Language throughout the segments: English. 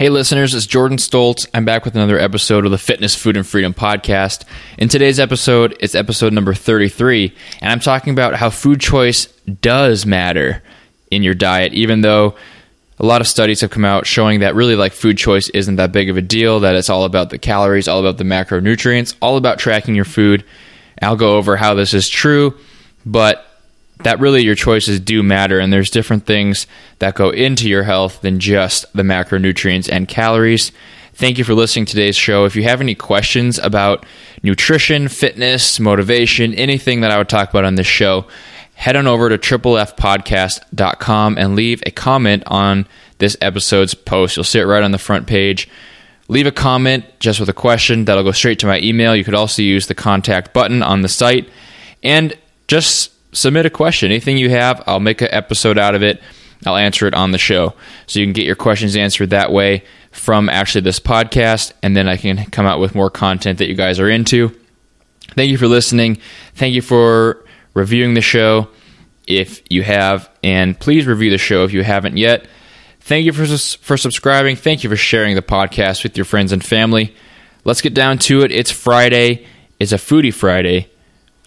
Hey, listeners, it's Jordan Stoltz. I'm back with another episode of the Fitness, Food, and Freedom podcast. In today's episode, it's episode number 33, and I'm talking about how food choice does matter in your diet, even though a lot of studies have come out showing that really like food choice isn't that big of a deal, that it's all about the calories, all about the macronutrients, all about tracking your food. I'll go over how this is true, but that really your choices do matter and there's different things that go into your health than just the macronutrients and calories. Thank you for listening to today's show. If you have any questions about nutrition, fitness, motivation, anything that I would talk about on this show, head on over to triplefpodcast.com and leave a comment on this episode's post. You'll see it right on the front page. Leave a comment just with a question. That'll go straight to my email. You could also use the contact button on the site. And just submit a question. Anything you have, I'll make an episode out of it. I'll answer it on the show. So you can get your questions answered that way from actually this podcast, and then I can come out with more content that you guys are into. Thank you for listening. Thank you for reviewing the show if you have, and please review the show if you haven't yet. Thank you for, for subscribing. Thank you for sharing the podcast with your friends and family. Let's get down to it. It's Friday. It's a Foodie Friday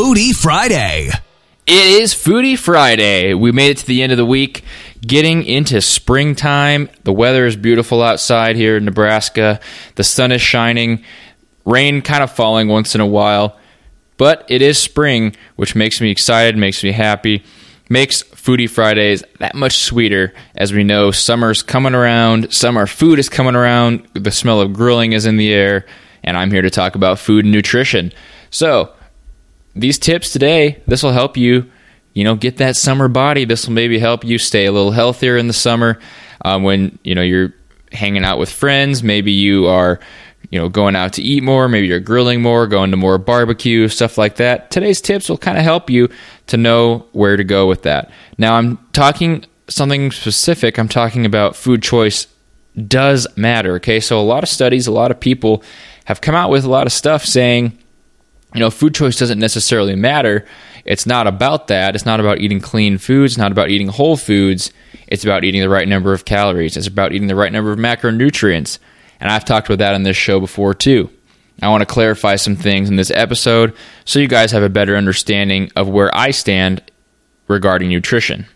Foodie Friday. It is Foodie Friday. We made it to the end of the week, getting into springtime. The weather is beautiful outside here in Nebraska. The sun is shining, rain kind of falling once in a while, but it is spring, which makes me excited, makes me happy, makes Foodie Fridays that much sweeter. As we know, summer's coming around, summer food is coming around, the smell of grilling is in the air, and I'm here to talk about food and nutrition. So, these tips today, this will help you, you know, get that summer body. This will maybe help you stay a little healthier in the summer um, when you know you're hanging out with friends. Maybe you are, you know, going out to eat more. Maybe you're grilling more, going to more barbecue, stuff like that. Today's tips will kind of help you to know where to go with that. Now, I'm talking something specific. I'm talking about food choice does matter. Okay, so a lot of studies, a lot of people have come out with a lot of stuff saying you know, food choice doesn't necessarily matter. It's not about that. It's not about eating clean foods. It's not about eating whole foods. It's about eating the right number of calories. It's about eating the right number of macronutrients. And I've talked about that on this show before too. I want to clarify some things in this episode so you guys have a better understanding of where I stand regarding nutrition.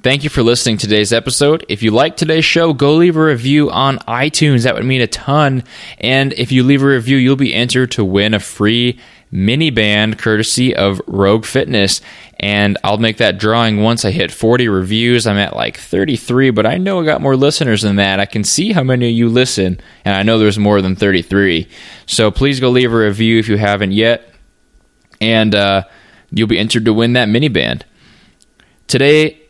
Thank you for listening to today's episode. If you like today's show, go leave a review on iTunes. That would mean a ton. And if you leave a review, you'll be entered to win a free mini band courtesy of Rogue Fitness. And I'll make that drawing once I hit 40 reviews. I'm at like 33, but I know I got more listeners than that. I can see how many of you listen, and I know there's more than 33. So please go leave a review if you haven't yet. And uh, you'll be entered to win that mini band. Today,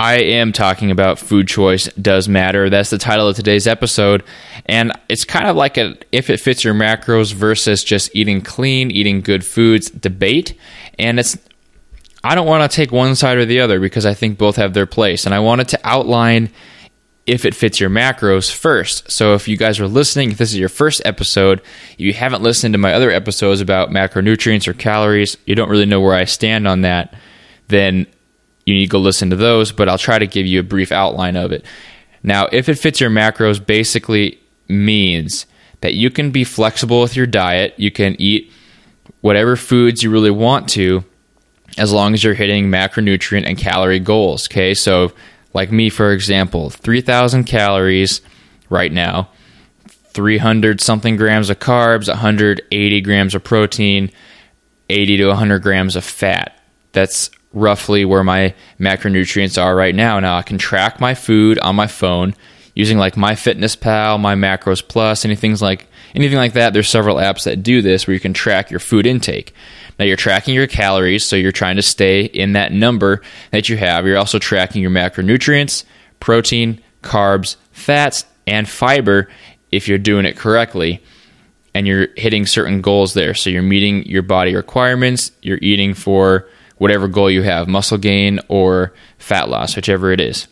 I am talking about food choice does matter. That's the title of today's episode. And it's kind of like a if it fits your macros versus just eating clean, eating good foods debate. And it's I don't want to take one side or the other because I think both have their place. And I wanted to outline if it fits your macros first. So if you guys are listening, if this is your first episode, you haven't listened to my other episodes about macronutrients or calories, you don't really know where I stand on that, then you need to go listen to those, but I'll try to give you a brief outline of it. Now, if it fits your macros, basically means that you can be flexible with your diet. You can eat whatever foods you really want to, as long as you're hitting macronutrient and calorie goals. Okay, so like me, for example, 3,000 calories right now, 300 something grams of carbs, 180 grams of protein, 80 to 100 grams of fat. That's roughly where my macronutrients are right now. Now I can track my food on my phone using like MyFitnessPal, my Macros Plus, anything like anything like that, there's several apps that do this where you can track your food intake. Now you're tracking your calories, so you're trying to stay in that number that you have. You're also tracking your macronutrients, protein, carbs, fats, and fiber if you're doing it correctly and you're hitting certain goals there. So you're meeting your body requirements, you're eating for whatever goal you have muscle gain or fat loss, whichever it is.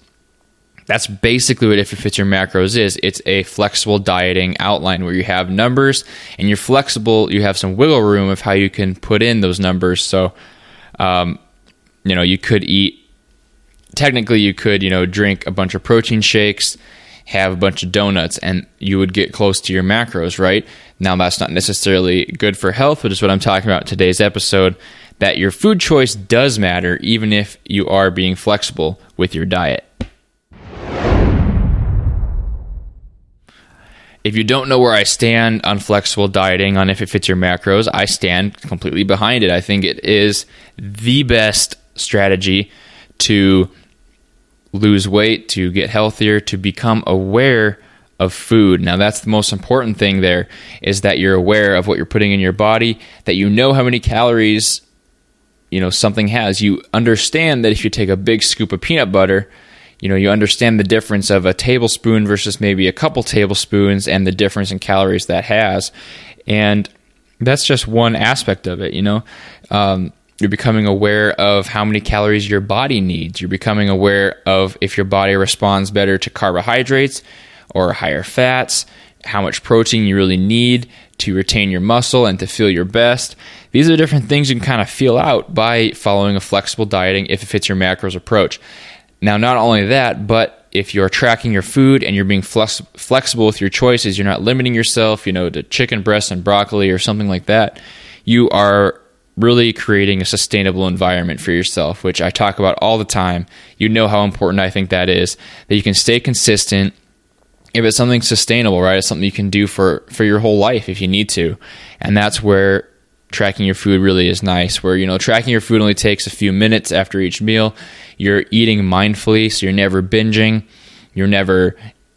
That's basically what If It Fits Your Macros is. It's a flexible dieting outline where you have numbers and you're flexible. You have some wiggle room of how you can put in those numbers. So, um, you know, you could eat, technically, you could, you know, drink a bunch of protein shakes have a bunch of donuts and you would get close to your macros, right? Now, that's not necessarily good for health, which is what I'm talking about in today's episode. That your food choice does matter, even if you are being flexible with your diet. If you don't know where I stand on flexible dieting, on if it fits your macros, I stand completely behind it. I think it is the best strategy to lose weight, to get healthier, to become aware of food. Now that's the most important thing there is that you're aware of what you're putting in your body, that you know how many calories you know something has. You understand that if you take a big scoop of peanut butter, you know, you understand the difference of a tablespoon versus maybe a couple tablespoons and the difference in calories that has. And that's just one aspect of it, you know. Um, you're becoming aware of how many calories your body needs. You're becoming aware of if your body responds better to carbohydrates or higher fats, how much protein you really need to retain your muscle and to feel your best. These are different things you can kind of feel out by following a flexible dieting if it fits your macros approach. Now, not only that, but if you're tracking your food and you're being flex- flexible with your choices, you're not limiting yourself, you know, to chicken breast and broccoli or something like that. You are really creating a sustainable environment for yourself, which I talk about all the time. You know how important I think that is, that you can stay consistent. If it's something sustainable, right? It's something you can do for, for your whole life if you need to. And that's where tracking your food really is nice, where, you know, tracking your food only takes a few minutes after each meal. You're eating mindfully, so you're never binging. You're never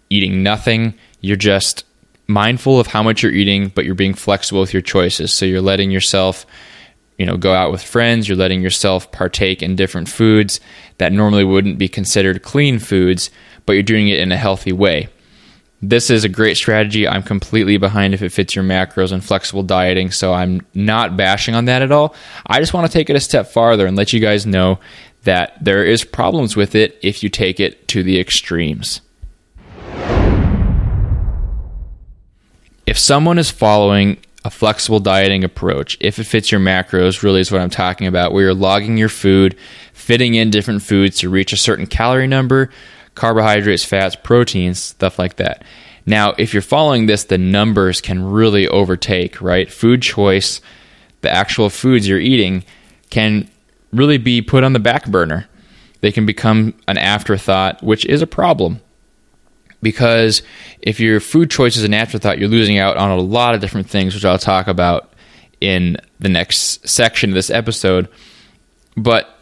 eating nothing. You're just mindful of how much you're eating, but you're being flexible with your choices. So you're letting yourself you know go out with friends you're letting yourself partake in different foods that normally wouldn't be considered clean foods but you're doing it in a healthy way this is a great strategy. I'm completely behind if it fits your macros and flexible dieting so i'm not bashing on that at all. I just want to take it a step farther and let you guys know that there is problems with it if you take it to the extremes. If someone is following a flexible dieting approach, if it fits your macros, really is what I'm talking about, where you're logging your food, fitting in different foods to reach a certain calorie number, carbohydrates, fats, proteins, stuff like that. Now, if you're following this, the numbers can really overtake, right? Food choice, the actual foods you're eating, can really be put on the back burner. They can become an afterthought, which is a problem because if your food choice is an afterthought, you're losing out on a lot of different things, which I'll talk about in the next section of this episode. But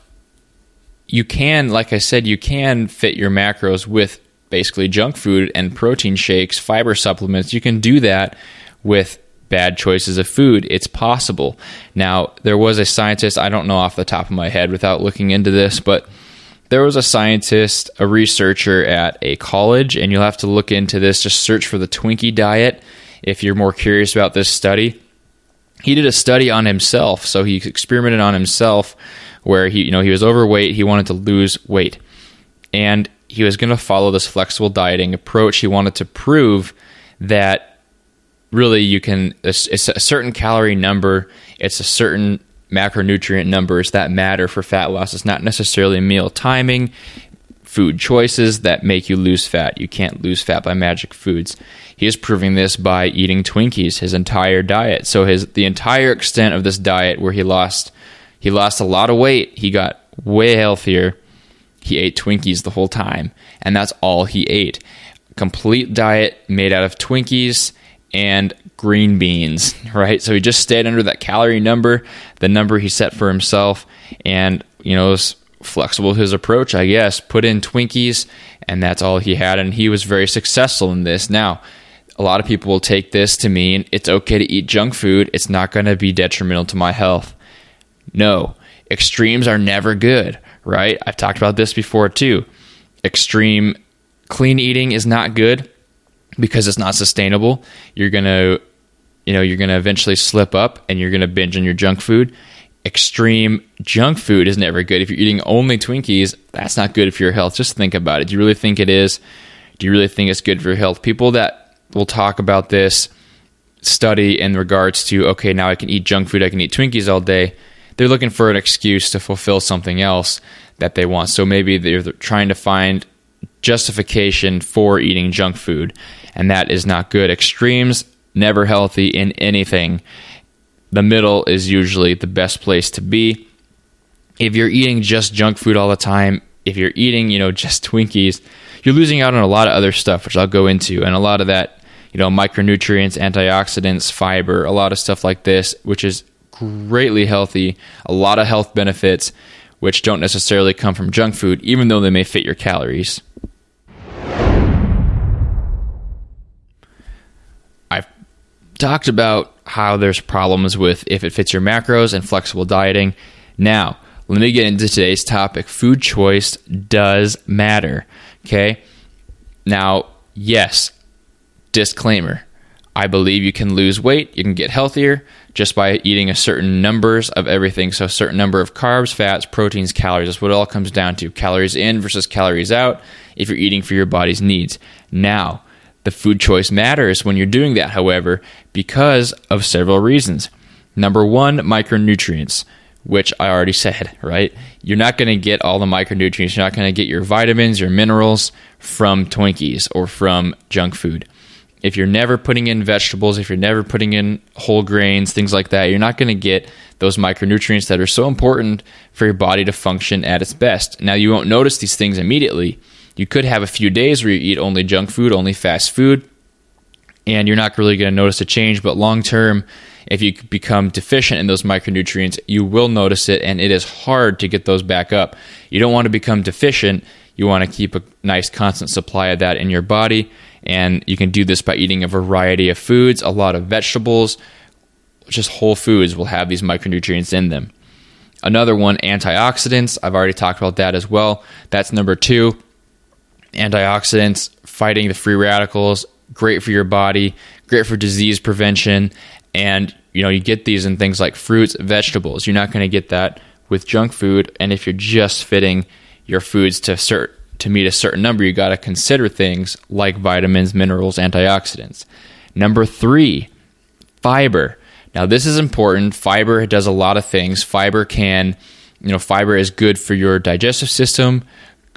you can, like I said, you can fit your macros with basically junk food and protein shakes, fiber supplements. You can do that with bad choices of food. It's possible. Now, there was a scientist, I don't know off the top of my head without looking into this, but there was a scientist, a researcher at a college, and you'll have to look into this. Just search for the Twinkie diet if you're more curious about this study. He did a study on himself, so he experimented on himself where he, you know, he was overweight, he wanted to lose weight. And he was going to follow this flexible dieting approach. He wanted to prove that really you can it's a certain calorie number, it's a certain macronutrient numbers that matter for fat loss. It's not necessarily meal timing, food choices that make you lose fat. You can't lose fat by magic foods. He is proving this by eating Twinkies his entire diet. So his the entire extent of this diet where he lost he lost a lot of weight, he got way healthier. He ate Twinkies the whole time, and that's all he ate. Complete diet made out of Twinkies and green beans, right? So he just stayed under that calorie number, the number he set for himself, and you know, was flexible his approach, I guess. Put in Twinkies, and that's all he had, and he was very successful in this. Now, a lot of people will take this to mean it's okay to eat junk food. It's not going to be detrimental to my health. No, extremes are never good, right? I've talked about this before too. Extreme clean eating is not good because it's not sustainable. You're going to you know, you're going to eventually slip up and you're going to binge on your junk food. Extreme junk food is never good. If you're eating only Twinkies, that's not good for your health. Just think about it. Do you really think it is? Do you really think it's good for your health? People that will talk about this study in regards to, okay, now I can eat junk food, I can eat Twinkies all day. They're looking for an excuse to fulfill something else that they want. So maybe they're trying to find justification for eating junk food, and that is not good. Extremes never healthy in anything. The middle is usually the best place to be. If you're eating just junk food all the time, if you're eating, you know, just Twinkies, you're losing out on a lot of other stuff, which I'll go into, and a lot of that, you know, micronutrients, antioxidants, fiber, a lot of stuff like this, which is greatly healthy, a lot of health benefits, which don't necessarily come from junk food, even though they may fit your calories. I've talked about how there's problems with if it fits your macros and flexible dieting. Now, let me get into today's topic. Food choice does matter. Okay. Now, yes, disclaimer. I believe you can lose weight, you can get healthier just by eating a certain numbers of everything. So, a certain number of carbs, fats, proteins, calories. That's what it all comes down to. Calories in versus calories out if you're eating for your body's needs. Now, the food choice matters when you're doing that, however, because of several reasons. Number one, micronutrients, which I already said, right? You're not going to get all the micronutrients. You're not going to get your vitamins, your minerals from Twinkies or from junk food. If you're never putting in vegetables, if you're never putting in whole grains, things like that, you're not going to get those micronutrients that are so important for your body to function at its best. Now, you won't notice these things immediately you could have a few days where you eat only junk food, only fast food, and you're not really going to notice a change. But long term, if you become deficient in those micronutrients, you will notice it, and it is hard to get those back up. You don't want to become deficient. You want to keep a nice constant supply of that in your body, and you can do this by eating a variety of foods, a lot of vegetables, just whole foods will have these micronutrients in them. Another one, antioxidants. I've already talked about that as well. That's number two antioxidants, fighting the free radicals, great for your body, great for disease prevention, and you know you get these in things like fruits, vegetables. You're not going to get that with junk food, and if you're just fitting your foods to cert- to meet a certain number, you got to consider things like vitamins, minerals, antioxidants. Number three, fiber. Now this is important. Fiber does a lot of things. Fiber can, you know, fiber is good for your digestive system,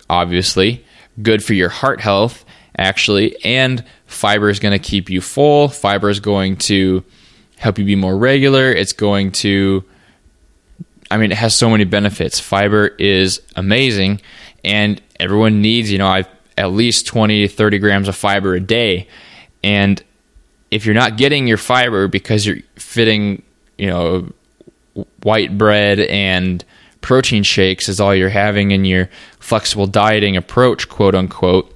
obviously good for your heart health, actually. And fiber is going to keep you full. Fiber is going to help you be more regular. It's going to, I mean, it has so many benefits. Fiber is amazing, and everyone needs, you know, I've at least 20, 30 grams of fiber a day. And if you're not getting your fiber because you're fitting, you know, white bread and protein shakes is all you're having in your flexible dieting approach, quote unquote,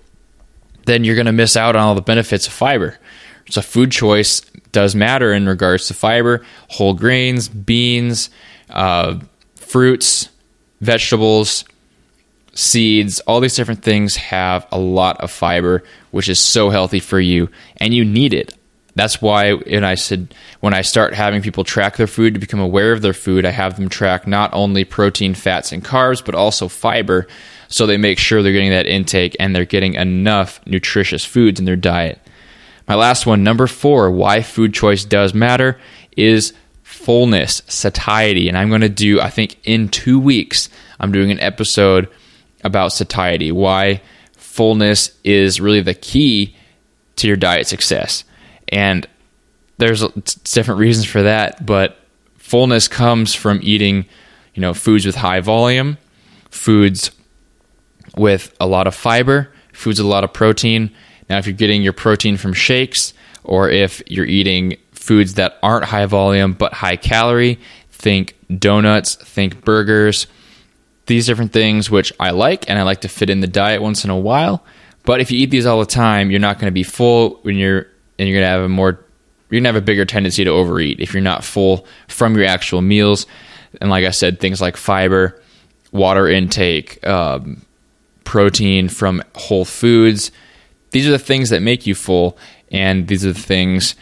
then you're going to miss out on all the benefits of fiber. So, food choice does matter in regards to fiber, whole grains, beans, uh, fruits, vegetables, seeds, all these different things have a lot of fiber, which is so healthy for you, and you need it. That's why, and I said when I start having people track their food to become aware of their food, I have them track not only protein, fats, and carbs, but also fiber, so they make sure they're getting that intake and they're getting enough nutritious foods in their diet. My last one, number four, why food choice does matter is fullness, satiety. And I'm going to do, I think in two weeks, I'm doing an episode about satiety, why fullness is really the key to your diet success. And there's different reasons for that, but fullness comes from eating, you know, foods with high volume, foods with a lot of fiber, foods with a lot of protein. Now, if you're getting your protein from shakes, or if you're eating foods that aren't high volume but high calorie, think donuts, think burgers, these different things, which I like and I like to fit in the diet once in a while. But if you eat these all the time, you're not going to be full when you're and you're gonna have a more you're gonna have a bigger tendency to overeat if you're not full from your actual meals. And like I said, things like fiber, water intake, um, protein from whole foods. These are the things that make you full, and these are the things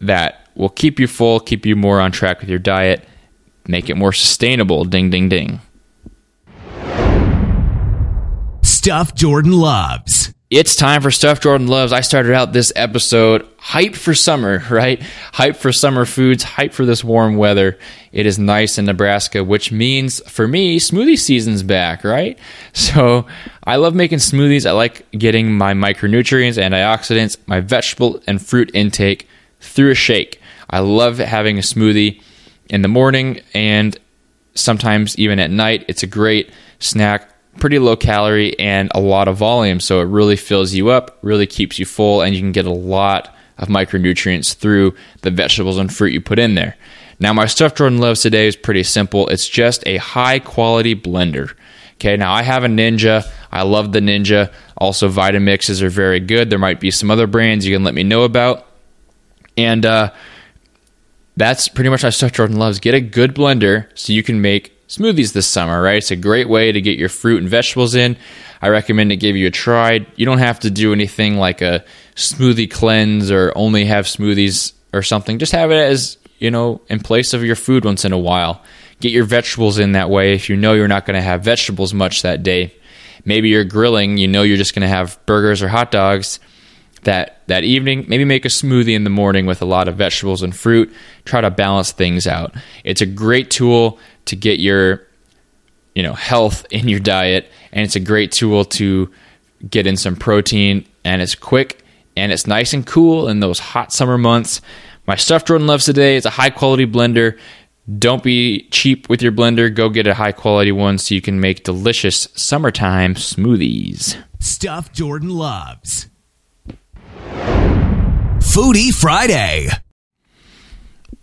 that will keep you full, keep you more on track with your diet, make it more sustainable. Ding, ding, ding. Stuff Jordan loves. It's time for Stuff Jordan Loves. I started out this episode hyped for summer, right? Hype for summer foods, hype for this warm weather. It is nice in Nebraska, which means for me, smoothie season's back, right? So I love making smoothies. I like getting my micronutrients, antioxidants, my vegetable and fruit intake through a shake. I love having a smoothie in the morning and sometimes even at night. It's a great snack pretty low calorie and a lot of volume. So it really fills you up, really keeps you full, and you can get a lot of micronutrients through the vegetables and fruit you put in there. Now, my stuff Jordan loves today is pretty simple. It's just a high quality blender. Okay, now I have a Ninja. I love the Ninja. Also, Vitamixes are very good. There might be some other brands you can let me know about. And uh, that's pretty much my stuff Jordan loves. Get a good blender so you can make smoothies this summer, right? It's a great way to get your fruit and vegetables in. I recommend to give you a try. You don't have to do anything like a smoothie cleanse or only have smoothies or something. Just have it as, you know, in place of your food once in a while. Get your vegetables in that way if you know you're not going to have vegetables much that day. Maybe you're grilling, you know you're just going to have burgers or hot dogs that that evening maybe make a smoothie in the morning with a lot of vegetables and fruit try to balance things out it's a great tool to get your you know health in your diet. And it's a great tool to get in some protein. And it's quick and it's nice and cool in those hot summer months. My stuff jordan loves today is a high quality blender. Don't be cheap with your blender. Go get a high quality one so you can make delicious summertime smoothies. Stuff Jordan loves. Foodie Friday.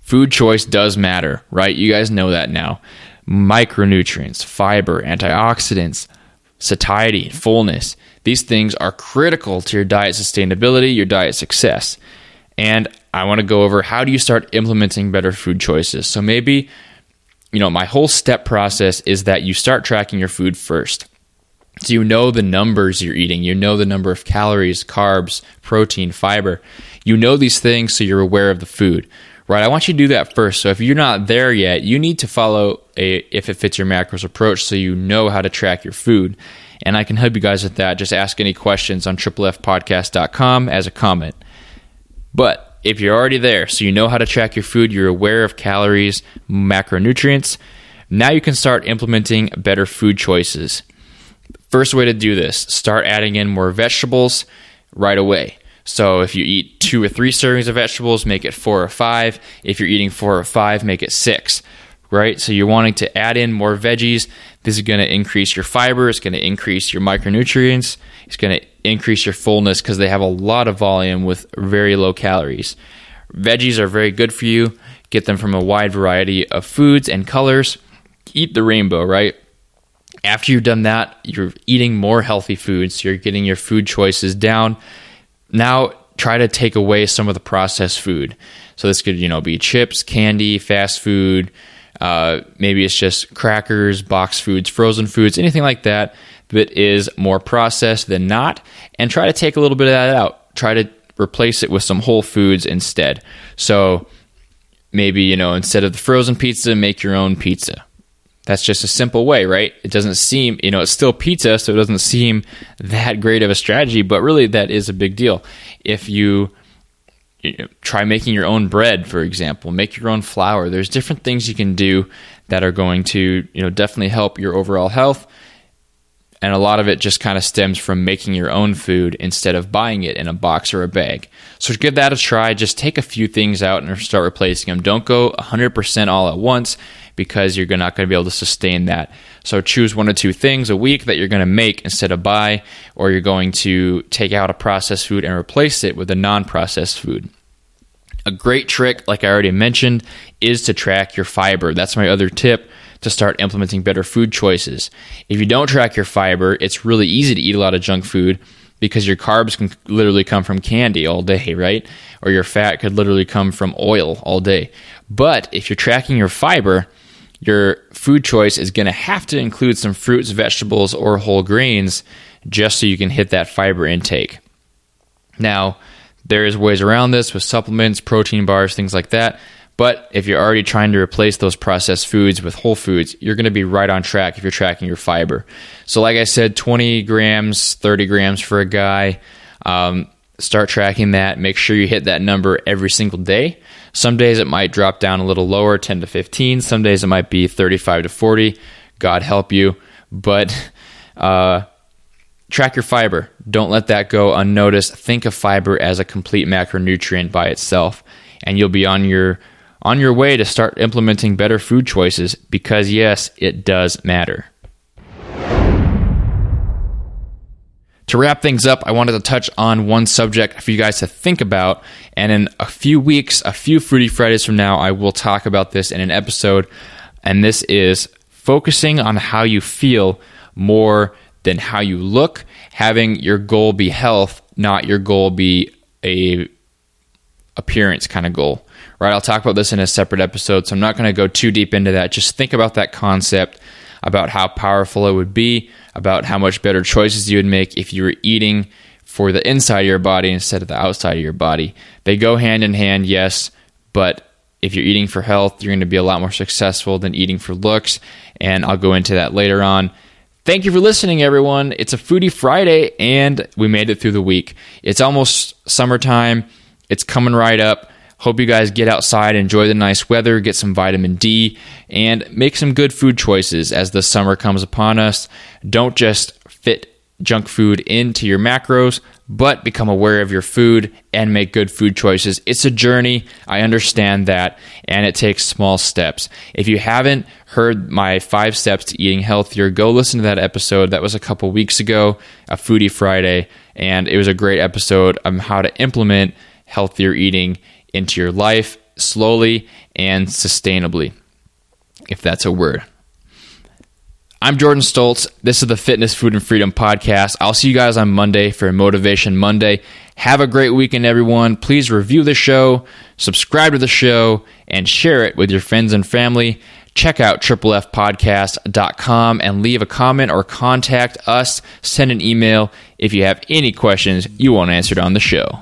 Food choice does matter, right? You guys know that now. Micronutrients, fiber, antioxidants, satiety, fullness. These things are critical to your diet sustainability, your diet success. And I want to go over how do you start implementing better food choices. So maybe, you know, my whole step process is that you start tracking your food first. So you know the numbers you're eating, you know the number of calories, carbs, protein, fiber. You know these things so you're aware of the food. Right? I want you to do that first. So if you're not there yet, you need to follow a if it fits your macros approach so you know how to track your food. And I can help you guys with that. Just ask any questions on triplefpodcast.com as a comment. But if you're already there, so you know how to track your food, you're aware of calories, macronutrients, now you can start implementing better food choices. First way to do this start adding in more vegetables right away. So if you eat two or three servings of vegetables, make it four or five. If you're eating four or five, make it six, right? So you're wanting to add in more veggies. This is going to increase your fiber, it's going to increase your micronutrients, it's going to increase your fullness because they have a lot of volume with very low calories. Veggies are very good for you. Get them from a wide variety of foods and colors. Eat the rainbow, right? After you've done that, you're eating more healthy foods. You're getting your food choices down. Now try to take away some of the processed food. So this could, you know, be chips, candy, fast food. Uh, maybe it's just crackers, box foods, frozen foods, anything like that that is more processed than not. And try to take a little bit of that out. Try to replace it with some whole foods instead. So maybe, you know, instead of the frozen pizza, make your own pizza. That's just a simple way, right? It doesn't seem, you know, it's still pizza, so it doesn't seem that great of a strategy, but really that is a big deal. If you, try making your own bread, for example, make your own flour, there's different things you can do that are going to, you know, definitely help your overall health. And a lot of it just kind of stems from making your own food instead of buying it in a box or a bag. So give that a try. Just take a few things out and start replacing them. Don't go 100% all at once because you're not going to be able to sustain that. So choose one or two things a week that you're going to make instead of buy, or you're going to take out a processed food and replace it with a non processed food. A great trick, like I already mentioned, is to track your fiber. That's my other tip to start implementing better food choices. If you don't track your fiber, it's really easy to eat a lot of junk food because your carbs can literally come from candy all day, right? Or your fat could literally come from oil all day. But if you're tracking your fiber, your food choice is going to have to include some fruits, vegetables, or whole grains just so you can hit that fiber intake. Now, there's ways around this with supplements, protein bars, things like that. But if you're already trying to replace those processed foods with whole foods, you're going to be right on track if you're tracking your fiber. So, like I said, 20 grams, 30 grams for a guy. Um, start tracking that. Make sure you hit that number every single day. Some days it might drop down a little lower, 10 to 15. Some days it might be 35 to 40. God help you. But uh, track your fiber. Don't let that go unnoticed. Think of fiber as a complete macronutrient by itself, and you'll be on your on your way to start implementing better food choices because yes, it does matter. To wrap things up, I wanted to touch on one subject for you guys to think about. And in a few weeks, a few Fruity Fridays from now, I will talk about this in an episode. And this is focusing on how you feel more than how you look, having your goal be health, not your goal be a appearance kind of goal. Right? I'll talk about this in a separate episode, so I'm not going to go too deep into that. Just think about that concept about how powerful it would be, about how much better choices you would make if you were eating for the inside of your body instead of the outside of your body. They go hand in hand, yes, but if you're eating for health, you're going to be a lot more successful than eating for looks, and I'll go into that later on. Thank you for listening, everyone. It's a Foodie Friday, and we made it through the week. It's almost summertime, it's coming right up. Hope you guys get outside, enjoy the nice weather, get some vitamin D, and make some good food choices as the summer comes upon us. Don't just fit junk food into your macros, but become aware of your food and make good food choices. It's a journey. I understand that, and it takes small steps. If you haven't heard my five steps to eating healthier, go listen to that episode. That was a couple weeks ago, a Foodie Friday, and it was a great episode on how to implement healthier eating into your life slowly and sustainably, if that's a word. I'm Jordan Stoltz. This is the Fitness, Food, and Freedom podcast. I'll see you guys on Monday for Motivation Monday. Have a great weekend, everyone. Please review the show, subscribe to the show, and share it with your friends and family. Check out triplefpodcast.com and leave a comment or contact us. Send an email if you have any questions you want answered on the show.